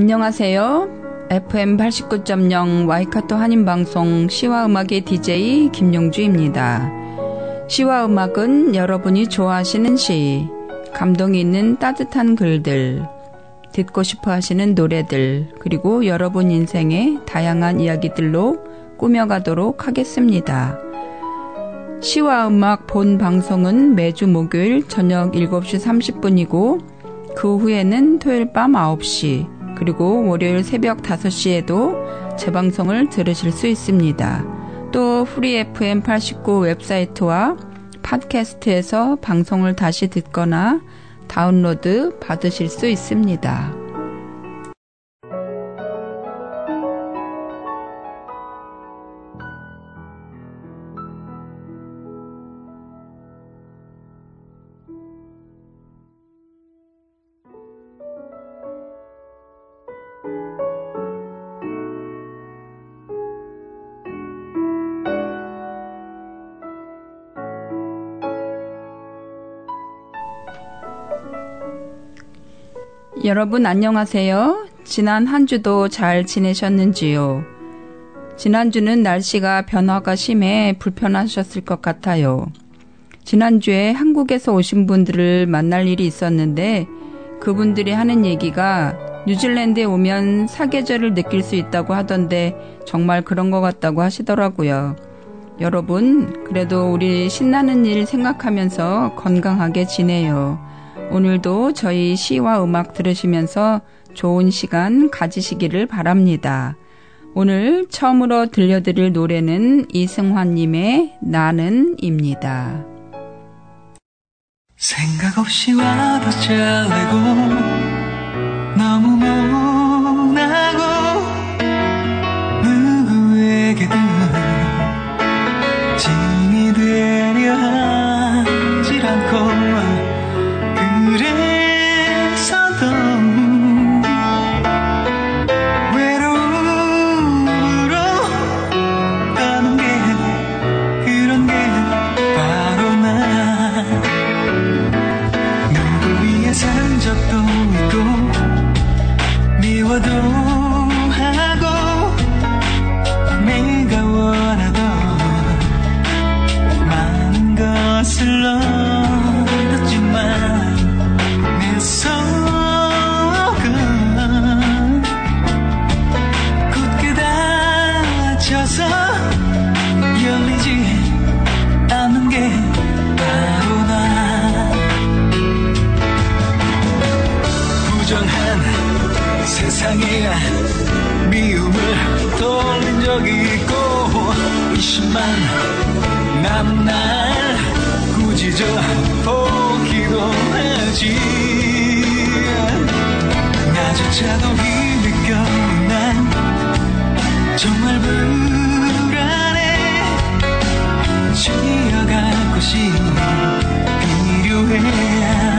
안녕하세요. FM 89.0 와이카토 한인방송 시와 음악의 DJ 김용주입니다. 시와 음악은 여러분이 좋아하시는 시, 감동이 있는 따뜻한 글들, 듣고 싶어 하시는 노래들, 그리고 여러분 인생의 다양한 이야기들로 꾸며가도록 하겠습니다. 시와 음악 본 방송은 매주 목요일 저녁 7시 30분이고, 그 후에는 토요일 밤 9시, 그리고 월요일 새벽 5시에도 재방송을 들으실 수 있습니다. 또 프리 FM 89 웹사이트와 팟캐스트에서 방송을 다시 듣거나 다운로드 받으실 수 있습니다. 여러분 안녕하세요. 지난 한 주도 잘 지내셨는지요? 지난주는 날씨가 변화가 심해 불편하셨을 것 같아요. 지난주에 한국에서 오신 분들을 만날 일이 있었는데 그분들이 하는 얘기가 뉴질랜드에 오면 사계절을 느낄 수 있다고 하던데 정말 그런 것 같다고 하시더라고요. 여러분, 그래도 우리 신나는 일 생각하면서 건강하게 지내요. 오늘도 저희 시와 음악 들으시면서 좋은 시간 가지시기를 바랍니다. 오늘 처음으로 들려드릴 노래는 이승환님의 나는입니다. 생각 없이 와도 잘되고 난 세상에 미움을 돌린 적이 있고 의심만 남은 날 꾸짖어 보기도 하지. 나조차도 힘이 겨난 정말 불안해. 쉬어갈 곳이 필요해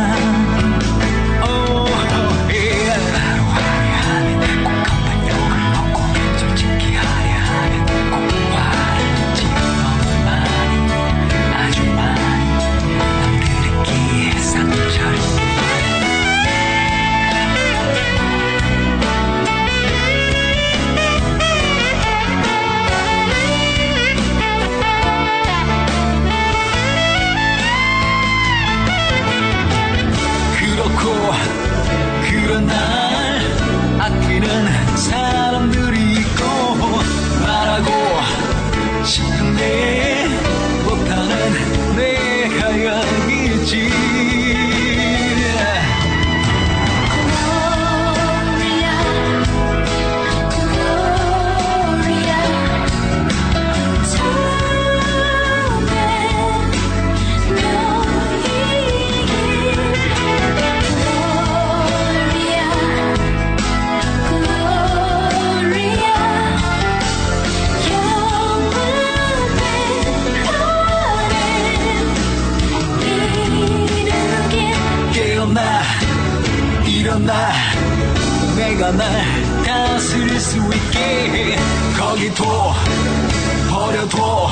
일어나. 내가 날 다스릴 수 있게. 거기 둬. 버려둬.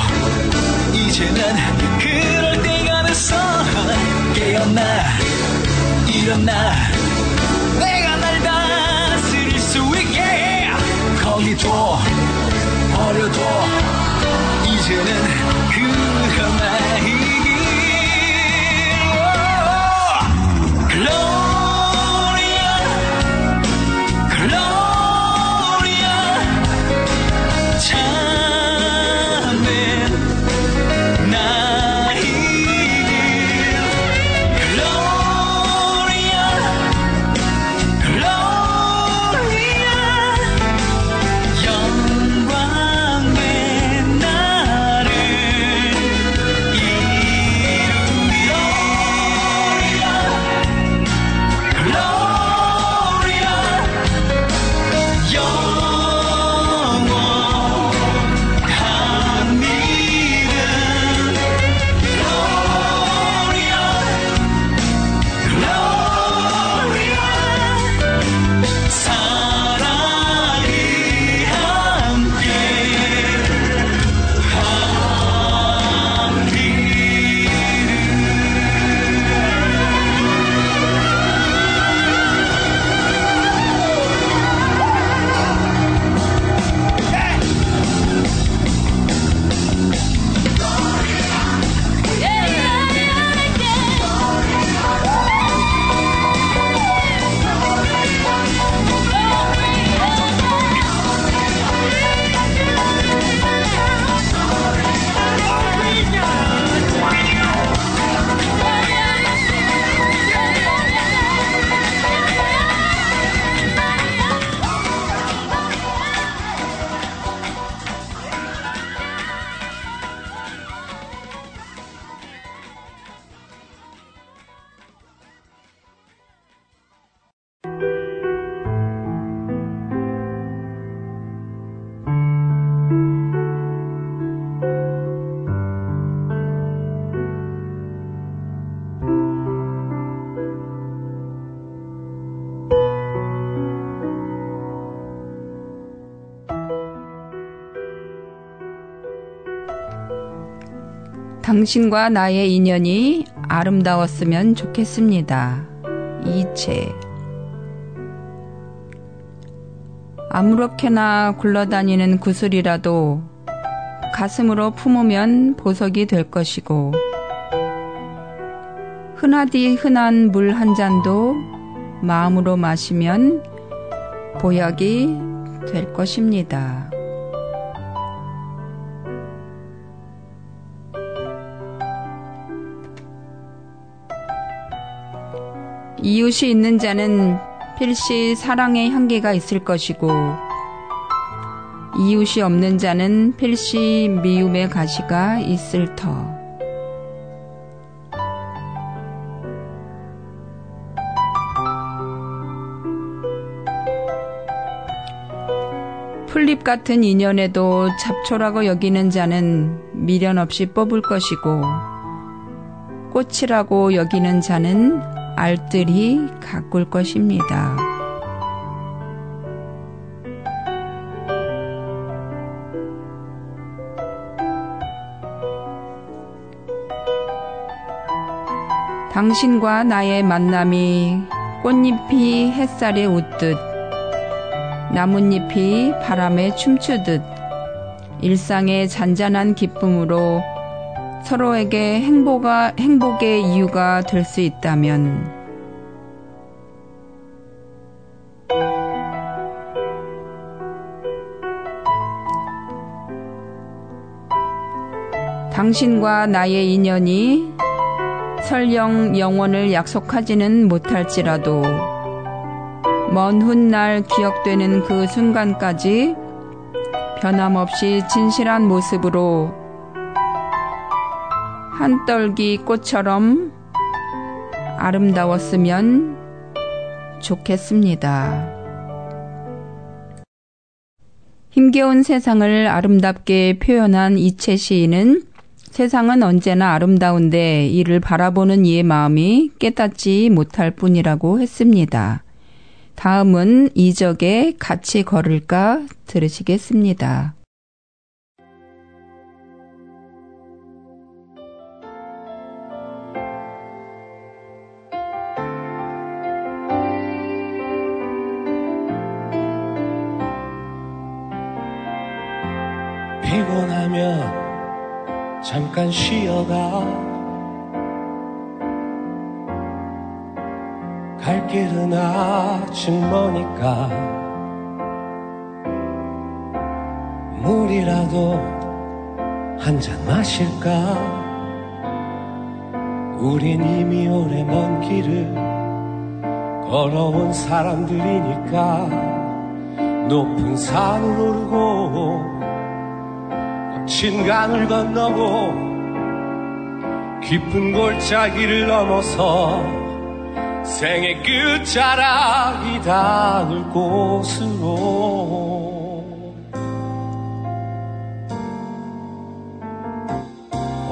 이제는 그럴 때가 됐어. 깨어나. 일어나. 내가 날 다스릴 수 있게. 거기 둬. 버려둬. 이제는 그런 나이 당신과 나의 인연이 아름다웠으면 좋겠습니다. 이채. 아무렇게나 굴러다니는 구슬이라도 가슴으로 품으면 보석이 될 것이고, 흔하디 흔한 물 한 잔도 마음으로 마시면 보약이 될 것입니다. 이웃이 있는 자는 필시 사랑의 향기가 있을 것이고, 이웃이 없는 자는 필시 미움의 가시가 있을 터. 풀잎 같은 인연에도 잡초라고 여기는 자는 미련 없이 뽑을 것이고, 꽃이라고 여기는 자는 알뜰히 가꿀 것입니다. 당신과 나의 만남이 꽃잎이 햇살에 웃듯 나뭇잎이 바람에 춤추듯 일상의 잔잔한 기쁨으로 서로에게 행복가, 행복의 이유가 될 수 있다면. 당신과 나의 인연이 설령 영원을 약속하지는 못할지라도 먼 훗날 기억되는 그 순간까지 변함없이 진실한 모습으로 한 떨기 꽃처럼 아름다웠으면 좋겠습니다. 힘겨운 세상을 아름답게 표현한 이채 시인은 세상은 언제나 아름다운데 이를 바라보는 이의 마음이 깨닫지 못할 뿐이라고 했습니다. 다음은 이적에 같이 걸을까 들으시겠습니다. 피곤하면 잠깐 쉬어가. 갈 길은 아직 머니까 물이라도 한 잔 마실까? 우린 이미 오래 먼 길을 걸어온 사람들이니까 높은 산을 오르고 거친 강을 건너고 깊은 골짜기를 넘어서 생의 끝자락이 닿을 곳으로.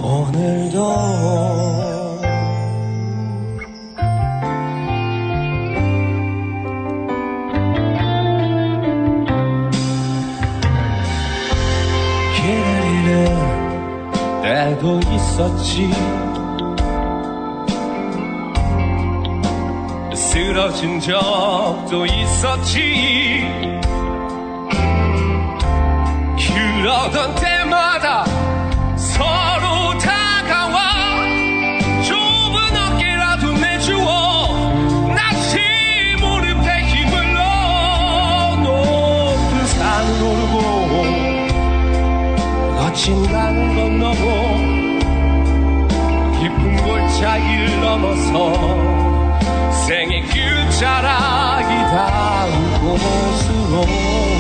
오늘도 있었지. 쓰러진 적도 있었지. 그러던 때마다 서로 다가와 좁은 어깨라도 내주어 다시 무릎에 힘을 넣어 높은 산을 오르고 거친 강 넘어서 생의 끝자락이 닿은 곳으로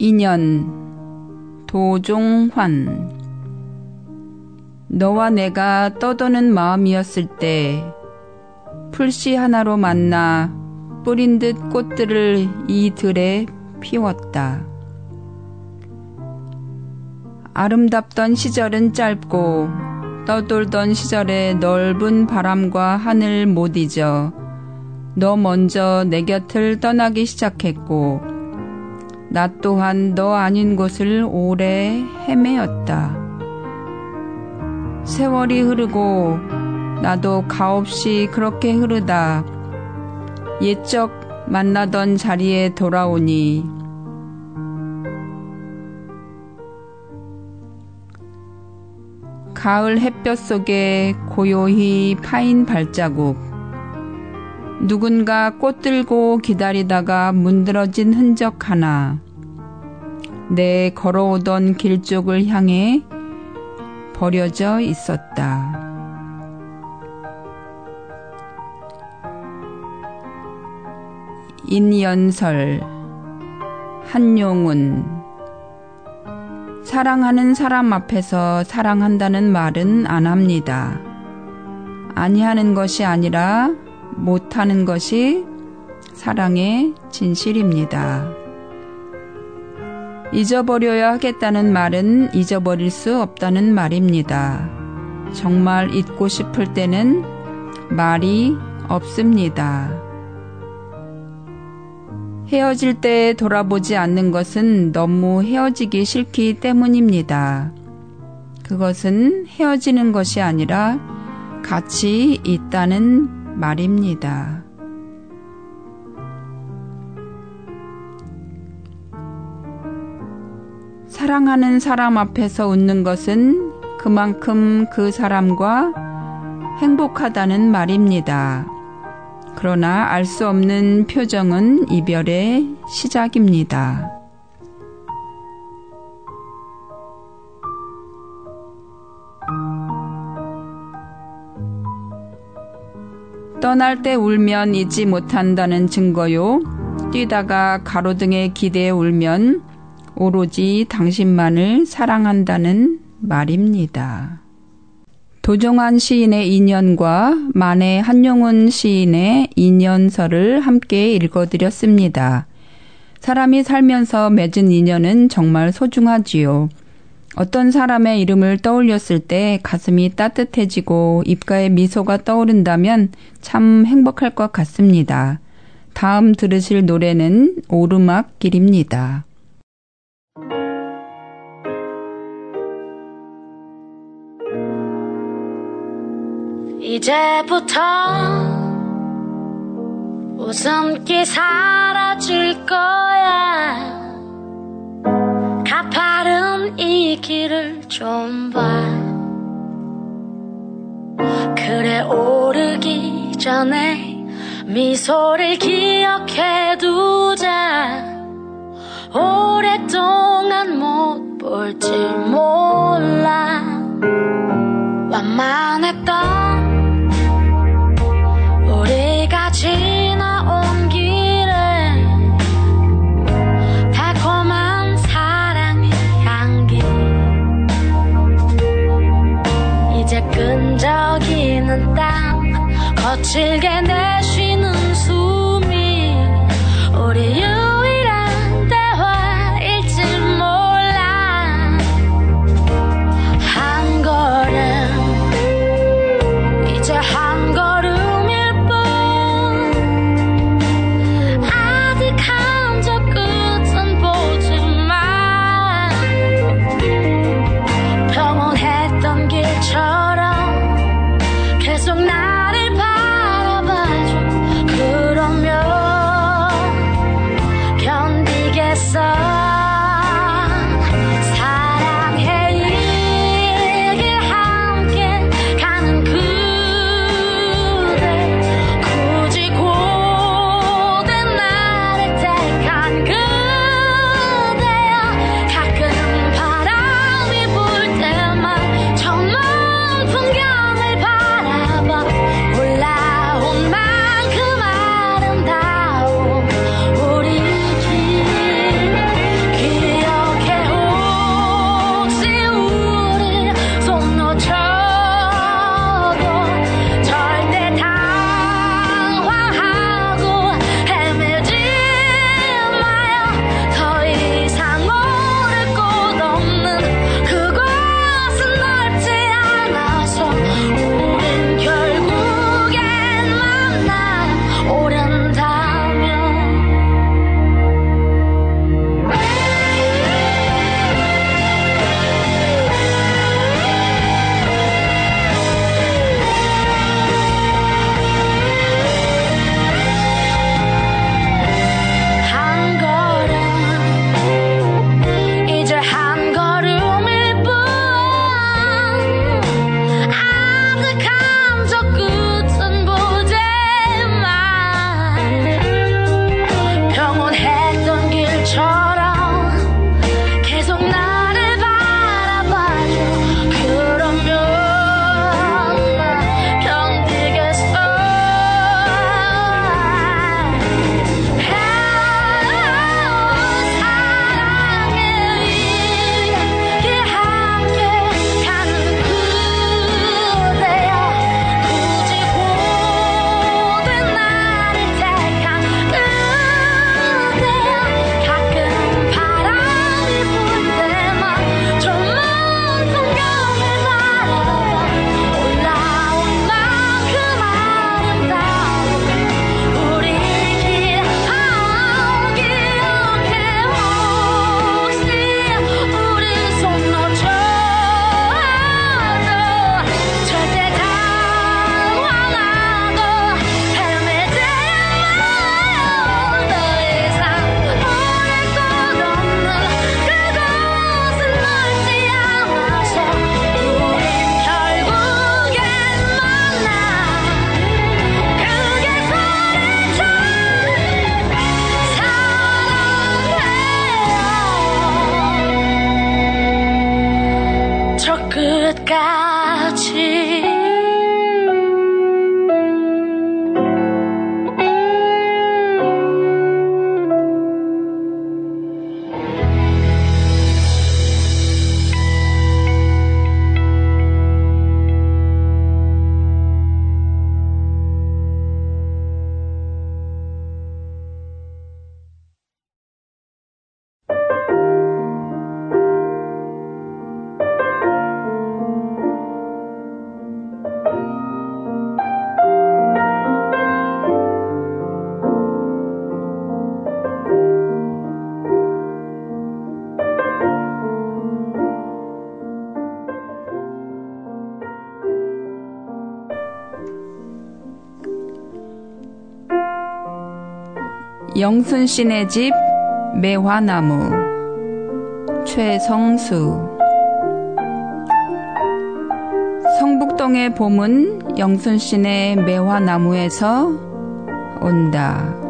인연 도종환 너와 내가 떠도는 마음이었을 때 풀씨 하나로 만나 뿌린 듯 꽃들을 이 들에 피웠다. 아름답던 시절은 짧고 떠돌던 시절에 넓은 바람과 하늘 못 잊어 너 먼저 내 곁을 떠나기 시작했고 나 또한 너 아닌 곳을 오래 헤매었다. 세월이 흐르고 나도 가없이 그렇게 흐르다. 옛적 만나던 자리에 돌아오니. 가을 햇볕 속에 고요히 파인 발자국 누군가 꽃 들고 기다리다가 문드러진 흔적 하나 내 걸어오던 길 쪽을 향해 버려져 있었다. 인연설 한용운 사랑하는 사람 앞에서 사랑한다는 말은 안 합니다. 아니하는 것이 아니라 못하는 것이 사랑의 진실입니다. 잊어버려야 하겠다는 말은 잊어버릴 수 없다는 말입니다. 정말 잊고 싶을 때는 말이 없습니다. 헤어질 때 돌아보지 않는 것은 너무 헤어지기 싫기 때문입니다. 그것은 헤어지는 것이 아니라 같이 있다는 말입니다. 사랑하는 사람 앞에서 웃는 것은 그만큼 그 사람과 행복하다는 말입니다. 그러나 알 수 없는 표정은 이별의 시작입니다. 떠날 때 울면 잊지 못한다는 증거요. 뛰다가 가로등에 기대어 울면 오로지 당신만을 사랑한다는 말입니다. 도종환 시인의 인연과 만해 한용운 시인의 인연서를 함께 읽어드렸습니다. 사람이 살면서 맺은 인연은 정말 소중하지요. 어떤 사람의 이름을 떠올렸을 때 가슴이 따뜻해지고 입가에 미소가 떠오른다면 참 행복할 것 같습니다. 다음 들으실 노래는 오르막길입니다. 이제부터 웃음기 사라질 거야 이 길을 좀 봐. 그래 오르기 전에 미소를 기억해 두자. 오랫동안 못 볼지 몰라. 완만했던 영순 씨네 집 매화나무 최성수 성북동의 봄은 영순 씨네 매화나무에서 온다.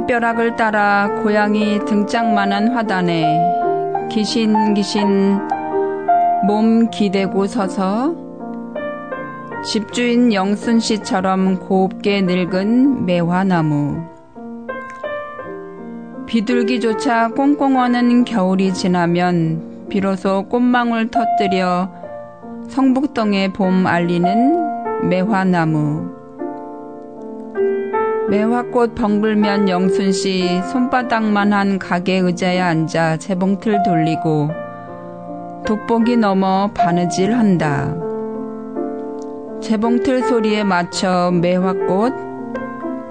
담벼락을 따라 고양이 등짝만한 화단에 기신기신 몸 기대고 서서 집주인 영순 씨처럼 곱게 늙은 매화나무. 비둘기조차 꽁꽁 어는 겨울이 지나면 비로소 꽃망울 터뜨려 성북동의 봄 알리는 매화나무. 매화꽃 벙글면 영순 씨 손바닥만 한 가게 의자에 앉아 재봉틀 돌리고 돋보기 넘어 바느질 한다. 재봉틀 소리에 맞춰 매화꽃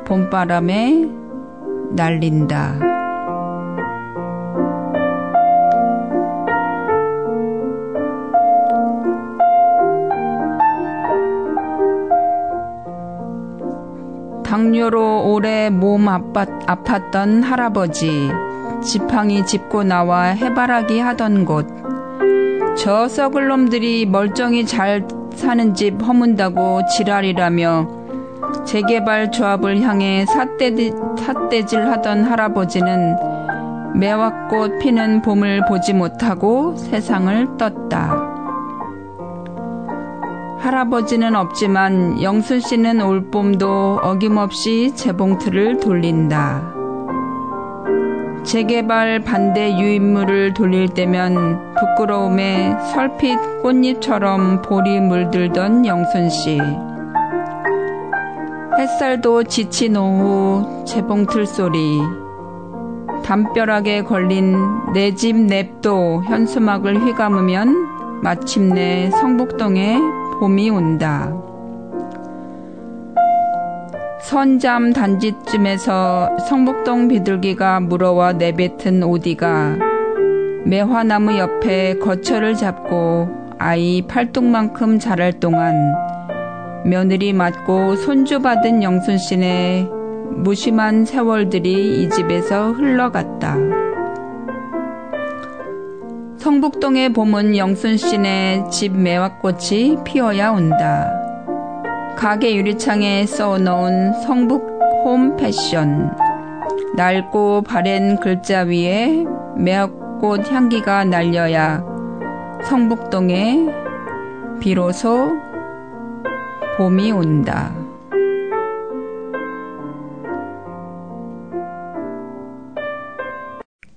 봄바람에 날린다. 당뇨로 오래 몸 아팠, 아팠던 할아버지, 지팡이 짚고 나와 해바라기 하던 곳, 저 썩을 놈들이 멀쩡히 잘 사는 집 허문다고 지랄이라며 재개발 조합을 향해 삿대, 삿대질 하던 할아버지는 매화꽃 피는 봄을 보지 못하고 세상을 떴다. 할아버지는 없지만 영순 씨는 올 봄도 어김없이 재봉틀을 돌린다. 재개발 반대 유인물을 돌릴 때면 부끄러움에 설핏 꽃잎처럼 볼이 물들던 영순 씨. 햇살도 지친 오후 재봉틀 소리. 담벼락에 걸린 내 집 냅도 현수막을 휘감으면 마침내 성북동에 봄이 온다. 선잠 단지쯤에서 성북동 비둘기가 물어와 내뱉은 오디가 매화나무 옆에 거처를 잡고 아이 팔뚝만큼 자랄 동안 며느리 맞고 손주 받은 영순 씨네 무심한 세월들이 이 집에서 흘러갔다. 성북동의 봄은 영순 씨네 집 매화꽃이 피어야 온다. 가게 유리창에 써놓은 성북 홈 패션. 낡고 바랜 글자 위에 매화꽃 향기가 날려야 성북동에 비로소 봄이 온다.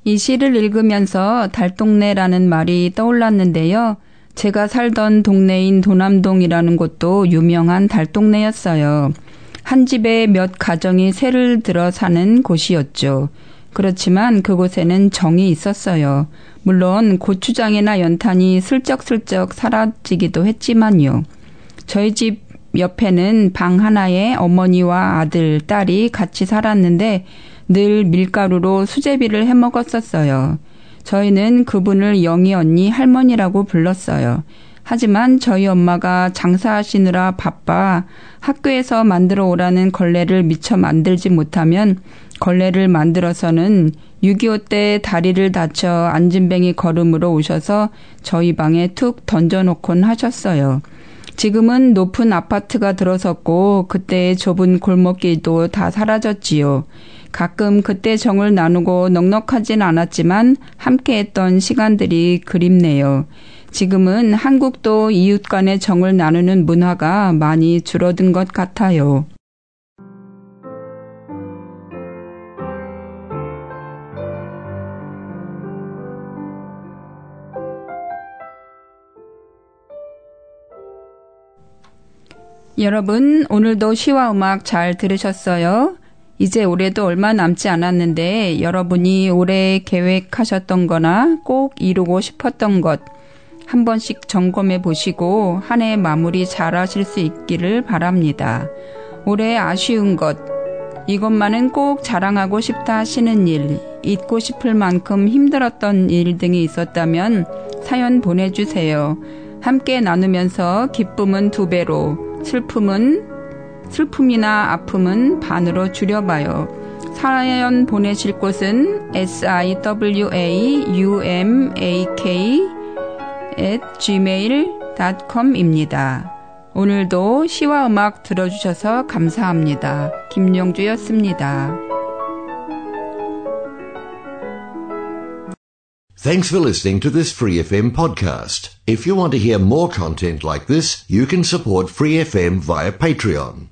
이 시를 읽으면서 달동네라는 말이 떠올랐는데요. 제가 살던 동네인 도남동이라는 곳도 유명한 달동네였어요. 한 집에 몇 가정이 새를 들어 사는 곳이었죠. 그렇지만 그곳에는 정이 있었어요. 물론 고추장이나 연탄이 슬쩍슬쩍 사라지기도 했지만요. 저희 집 옆에는 방 하나에 어머니와 아들, 딸이 같이 살았는데 늘 밀가루로 수제비를 해 먹었었어요. 저희는 그분을 영희 언니 할머니라고 불렀어요. 하지만 저희 엄마가 장사하시느라 바빠 학교에서 만들어 오라는 걸레를 미처 만들지 못하면 걸레를 만들어서는 6.25 때 다리를 다쳐 안진뱅이 걸음으로 오셔서 저희 방에 툭 던져놓곤 하셨어요. 지금은 높은 아파트가 들어섰고 그때의 좁은 골목길도 다 사라졌지요. 가끔 그때 정을 나누고 넉넉하진 않았지만 함께했던 시간들이 그립네요. 지금은 한국도 이웃 간의 정을 나누는 문화가 많이 줄어든 것 같아요. 여러분, 오늘도 시와 음악 잘 들으셨어요? 이제 올해도 얼마 남지 않았는데 여러분이 올해 계획하셨던 거나 꼭 이루고 싶었던 것 한 번씩 점검해 보시고 한 해 마무리 잘 하실 수 있기를 바랍니다. 올해 아쉬운 것, 이것만은 꼭 자랑하고 싶다 하시는 일, 잊고 싶을 만큼 힘들었던 일 등이 있었다면 사연 보내주세요. 함께 나누면서 기쁨은 두 배로, 슬픔은 슬픔이나 아픔은 반으로 줄여봐요. 사연 보내실 곳은 siwaumak at gmail.com입니다. 오늘도 시와 음악 들어주셔서 감사합니다. 김용주였습니다. Thanks for listening to this Free FM podcast. If you want to hear more content like this, you can support Free FM via Patreon.